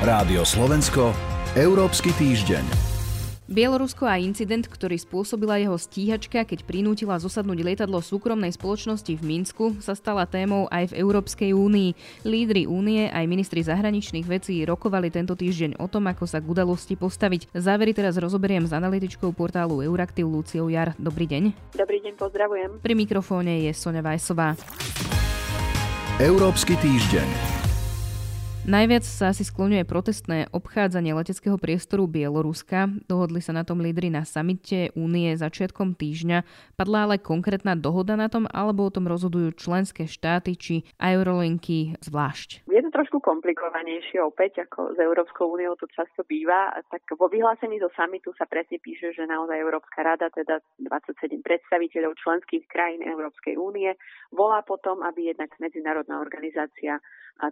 Rádio Slovensko, Európsky týždeň. Bielorusko a incident, ktorý spôsobila jeho stíhačka, keď prinútila zosadnúť lietadlo súkromnej spoločnosti v Minsku, sa stala témou aj v Európskej únii. Lídry únie aj ministri zahraničných vecí rokovali tento týždeň o tom, ako sa k udalosti postaviť. Závery teraz rozoberiem s analytičkou portálu Euraktiv Luciou Jar. Dobrý deň. Dobrý deň, pozdravujem. Pri mikrofóne je Sonja Vajsová. Európsky týždeň. Najviac sa asi skloňuje protestné obchádzanie leteckého priestoru Bieloruska. Dohodli sa na tom lídry na samite únie začiatkom týždňa. Padla ale konkrétna dohoda na tom, alebo o tom rozhodujú členské štáty či Eurolinky zvlášť? Je to trošku komplikovanejšie opäť, ako s Európskou úniou to často býva. Tak vo vyhlásení zo samitu sa presne píše, že naozaj Európska rada, teda 27 predstaviteľov členských krajín Európskej únie, volá potom, aby jednak medzinárodná organizácia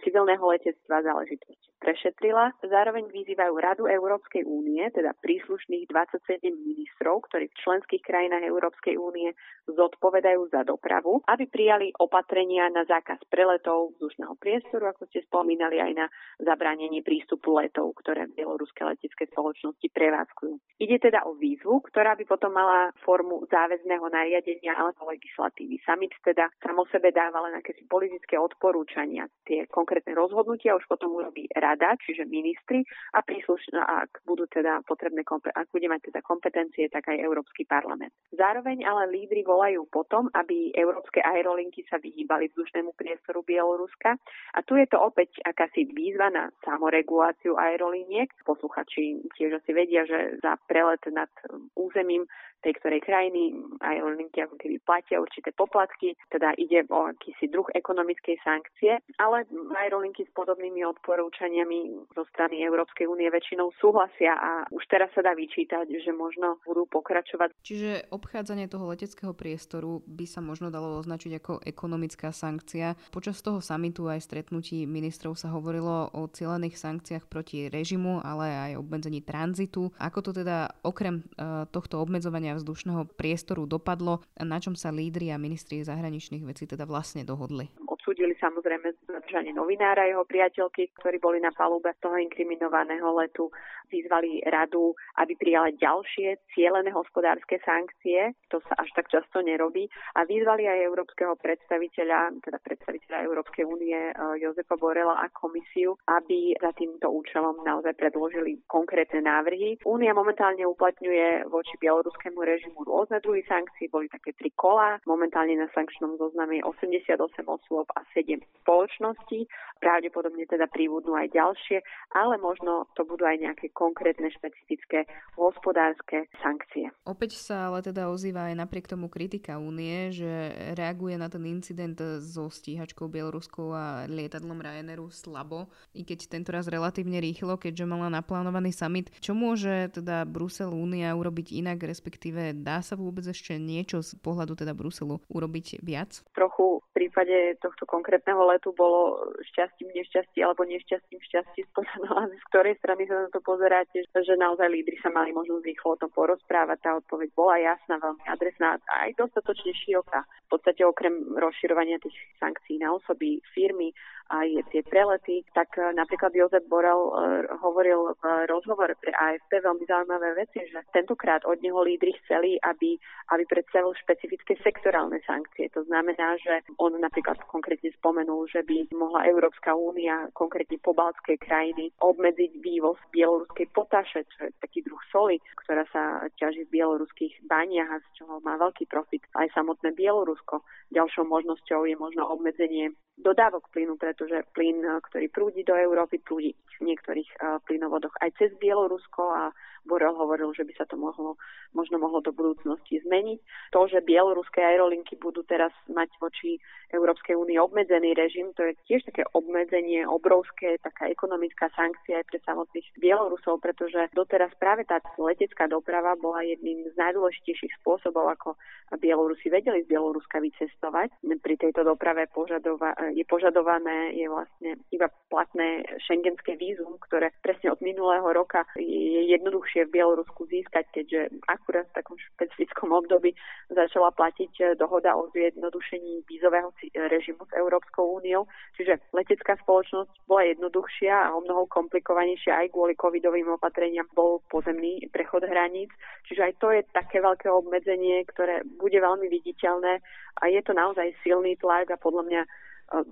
civilného letectva záležitosť prešetrila. Zároveň vyzývajú Radu Európskej únie, teda príslušných 27 ministrov, ktorí v členských krajinách Európskej únie zodpovedajú za dopravu, aby prijali opatrenia na zákaz preletov vzdušného priestoru, ako ste spomínali, aj na zabránenie prístupu letov, ktoré bieloruské letecké spoločnosti prevádzkujú. Ide teda o výzvu, ktorá by potom mala formu záväzného nariadenia alebo legislatívy. Summit teda samo sebe dáva len akési politické odporúčania. Tie konkrétne rozhodnutia už potom urobí rada, čiže ministri a príslušná, ak budú teda potrebné, ak bude mať teda kompetencie, tak aj Európsky parlament. Zároveň ale lídry volajú potom, aby európske aerolinky sa vyhýbali vzdušnému priestoru Bieloruska. A tu je to opäť akási výzva na samoreguláciu aerolíniek. Posluchači tiež asi vedia, že za prelet nad územím tej ktorej krajiny aerolinky ako keby platia určité poplatky, teda ide o akýsi druh ekonomickej sankcie, ale aerolinky s podobnými odporúčaniami zo strany Európskej únie väčšinou súhlasia a už teraz sa dá vyčítať, že možno budú pokračovať. Čiže obchádzanie toho leteckého priestoru by sa možno dalo označiť ako ekonomická sankcia. Počas toho samitu aj stretnutí ministrov sa hovorilo o cieľených sankciách proti režimu, ale aj obmedzení tranzitu. Ako to teda okrem uh, tohto obmedzovania vzdušného priestoru dopadlo na čom sa lídri a ministri zahraničných vecí teda vlastne dohodli? Odsúdili samozrejme zadržanie novinára, jeho priateľky, ktorí boli na palube toho inkriminovaného letu. Vyzvali radu, aby prijala ďalšie cielené hospodárske sankcie. To sa až tak často nerobí. A vyzvali aj európskeho predstaviteľa, teda predstaviteľa Európskej únie eh, Jozefa Borela a komisiu, aby za týmto účelom naozaj predložili konkrétne návrhy. Únia momentálne uplatňuje voči bieloruskému režimu rôzne druhy sankcií. Boli také tri kola. Momentálne na sankčnom zozname je 88 osôb a 7 spoločností. Pravdepodobne teda pribudnú aj ďalšie, ale možno to budú aj nejaké konkrétne špecifické hospodárske sankcie. Opäť sa ale teda ozýva aj napriek tomu kritika únie, že reaguje na ten incident so stíhačkou Bieloruskou a lietadlom Ryanairu slabo, i keď tento raz relatívne rýchlo, keďže mala naplánovaný summit. Čo môže teda Brusel Únia urobiť inak, respektíve dá sa vôbec ešte niečo z pohľadu teda Bruselu urobiť viac? Trochu v prípade tohto konkrétneho letu bolo šťastím, nešťastí alebo nešťastím šťastí z ktorej strany sa na to pozeráte, že naozaj lídry sa mali možnosť rýchlo o tom porozprávať. Tá odpoveď bola jasná, veľmi adresná a aj dostatočne široká. V podstate okrem rozširovania tých sankcií na osoby, firmy, aj tie prelety, tak e, napríklad Jozef Borel e, hovoril v rozhovore pre AFP veľmi zaujímavé veci, že tentokrát od neho lídry chceli, aby, aby predstavil špecifické sektorálne sankcie. To znamená, že on napríklad konkrétne spomenul, že by mohla Európska únia, konkrétne pobaltské krajiny, obmedziť vývoz bieloruskej potaše, čo je taký druh soli, ktorá sa ťaží v bieloruských baniach a z čoho má veľký profit aj samotné Bielorusko. Ďalšou možnosťou je možno obmedzenie dodávok plynu, pretože plyn, eh, ktorý prúdi do Európy, prúdi v niektorých uh, plynovodoch aj cez Bielorusko a Borel hovoril, že by sa to mohlo, možno mohlo do budúcnosti zmeniť. To, že bieloruské aerolinky budú teraz mať voči Európskej únii obmedzený režim, to je tiež také obmedzenie, obrovské, taká ekonomická sankcia aj pre samotných Bielorusov, pretože doteraz práve tá letecká doprava bola jedným z najdôležitejších spôsobov, ako Bielorusi vedeli z Bieloruska vycestovať. Pri tejto doprave požadova- je požadované, je vlastne iba platné šengenské vízum, ktoré presne od minulého roka je jednoduchšie v Bielorusku získať, keďže akurát v takom špecifickom období začala platiť dohoda o zjednodušení vízového režimu s Európskou úniou. Čiže letecká spoločnosť bola jednoduchšia a o mnoho komplikovanejšia aj kvôli covidovým opatreniam bol pozemný prechod hraníc. Čiže aj to je také veľké obmedzenie, ktoré bude veľmi viditeľné a je to naozaj silný tlak a podľa mňa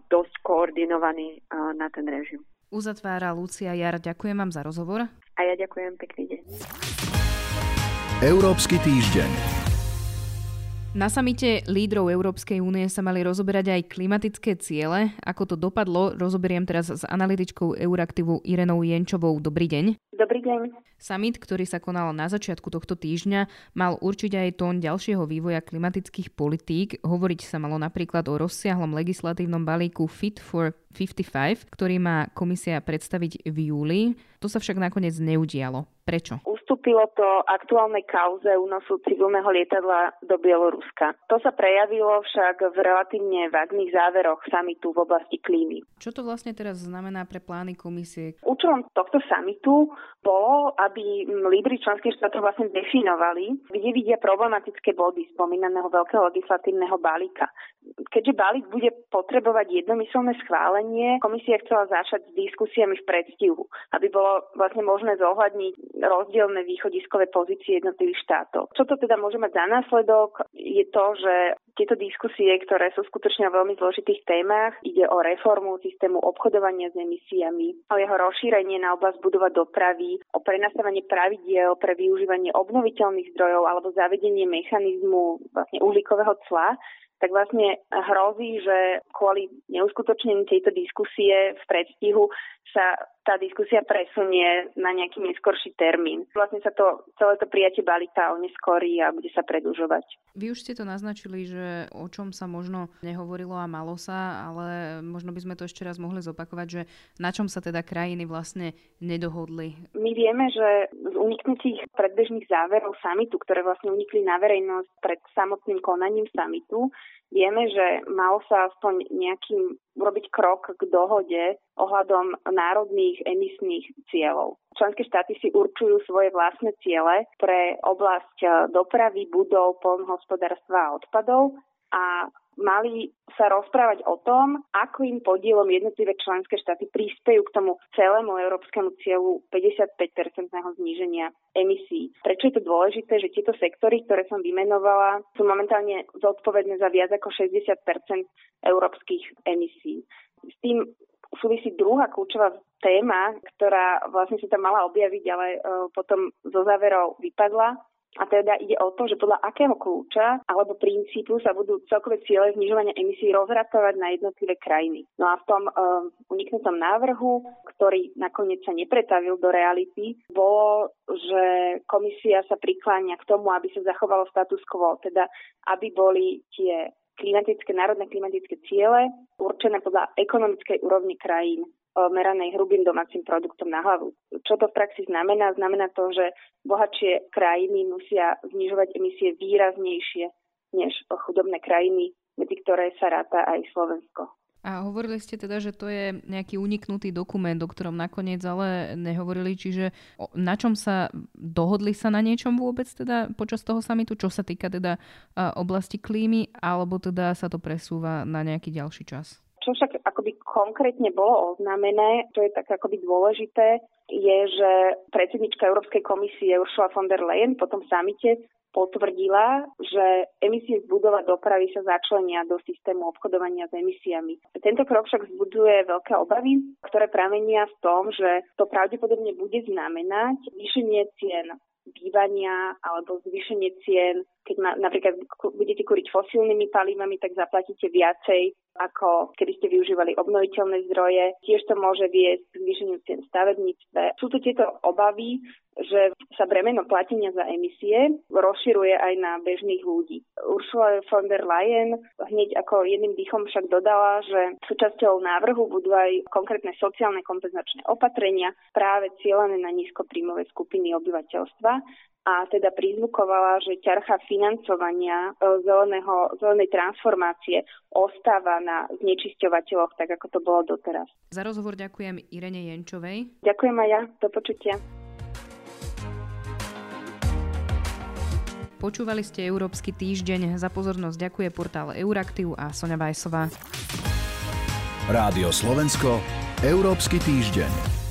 dosť koordinovaný na ten režim. Uzatvára Lucia Jar. Ďakujem vám za rozhovor. A ja ďakujem, pekný deň. Európsky týždeň. Na samite lídrov Európskej únie sa mali rozoberať aj klimatické ciele. Ako to dopadlo, rozoberiem teraz s analytičkou Euraktivu Irenou Jenčovou. Dobrý deň. Dobrý deň. Summit, ktorý sa konal na začiatku tohto týždňa, mal určiť aj tón ďalšieho vývoja klimatických politík. Hovoriť sa malo napríklad o rozsiahlom legislatívnom balíku Fit for 55, ktorý má komisia predstaviť v júli. To sa však nakoniec neudialo. Prečo? Ustúpilo to aktuálnej kauze únosu civilného lietadla do Bieloruska. To sa prejavilo však v relatívne vágnych záveroch samitu v oblasti klímy. Čo to vlastne teraz znamená pre plány komisie? Účelom tohto samitu bolo, aby lídry členských štátov vlastne definovali, kde vidia problematické body spomínaného veľkého legislatívneho balíka. Keďže balík bude potrebovať jednomyselné schválenie, komisia chcela začať s diskusiami v predstihu, aby bolo vlastne možné zohľadniť rozdielne východiskové pozície jednotlivých štátov. Čo to teda môže mať za následok, je to, že tieto diskusie, ktoré sú skutočne o veľmi zložitých témach, ide o reformu systému obchodovania s emisiami, o jeho rozšírenie na oblasť budova dopravy, o prenastavenie pravidiel pre využívanie obnoviteľných zdrojov alebo zavedenie mechanizmu vlastne uhlíkového cla, tak vlastne hrozí, že kvôli neuskutočnení tejto diskusie v predstihu sa tá diskusia presunie na nejaký neskorší termín. Vlastne sa to, celé to prijatie balíka oneskorí a bude sa predlžovať. Vy už ste to naznačili, že o čom sa možno nehovorilo a malo sa, ale možno by sme to ešte raz mohli zopakovať, že na čom sa teda krajiny vlastne nedohodli. My vieme, že z uniknutých predbežných záverov samitu, ktoré vlastne unikli na verejnosť pred samotným konaním samitu, vieme, že mal sa aspoň nejakým urobiť krok k dohode ohľadom národných emisných cieľov. Členské štáty si určujú svoje vlastné ciele pre oblasť dopravy, budov, polnohospodárstva a odpadov a mali sa rozprávať o tom, ako im podielom jednotlivé členské štáty prispejú k tomu celému európskemu cieľu 55-percentného zníženia emisí. Prečo je to dôležité, že tieto sektory, ktoré som vymenovala, sú momentálne zodpovedné za viac ako 60% európskych emisí. S tým súvisí druhá kľúčová téma, ktorá vlastne sa tam mala objaviť, ale uh, potom zo záverov vypadla a teda ide o to, že podľa akého kľúča alebo princípu sa budú celkové ciele znižovania emisí rozratovať na jednotlivé krajiny. No a v tom uh, uniknutom návrhu, ktorý nakoniec sa nepretavil do reality, bolo, že komisia sa prikláňa k tomu, aby sa zachovalo status quo, teda aby boli tie klimatické, národné klimatické ciele určené podľa ekonomickej úrovni krajín meranej hrubým domácim produktom na hlavu. Čo to v praxi znamená? Znamená to, že bohatšie krajiny musia znižovať emisie výraznejšie než chudobné krajiny, medzi ktoré sa ráta aj Slovensko. A hovorili ste teda, že to je nejaký uniknutý dokument, o ktorom nakoniec ale nehovorili, čiže na čom sa dohodli sa na niečom vôbec teda počas toho samitu, čo sa týka teda oblasti klímy, alebo teda sa to presúva na nejaký ďalší čas? Čo však akoby konkrétne bolo oznámené, čo je tak akoby dôležité, je, že predsednička Európskej komisie Ursula von der Leyen po tom samite potvrdila, že emisie z budova dopravy sa začlenia do systému obchodovania s emisiami. Tento krok však vzbudzuje veľké obavy, ktoré pramenia v tom, že to pravdepodobne bude znamenať zvýšenie cien bývania alebo zvýšenie cien. Keď ma, napríklad budete kúriť fosílnymi palivami, tak zaplatíte viacej, ako keby ste využívali obnoviteľné zdroje. Tiež to môže viesť k zvýšeniu cien stavebníctve. Sú to tieto obavy, že sa bremeno platenia za emisie rozširuje aj na bežných ľudí. Ursula von der Leyen hneď ako jedným dýchom však dodala, že súčasťou návrhu budú aj konkrétne sociálne kompenzačné opatrenia práve cieľené na nízkopríjmové skupiny obyvateľstva a teda prizvukovala, že ťarcha financovania e, zeleného, zelenej transformácie ostáva na znečisťovateľoch, tak ako to bolo doteraz. Za rozhovor ďakujem Irene Jenčovej. Ďakujem aj ja, do počutia. Počúvali ste Európsky týždeň. Za pozornosť ďakuje portál Euraktiv a Sonja Bajsová. Rádio Slovensko, Európsky týždeň.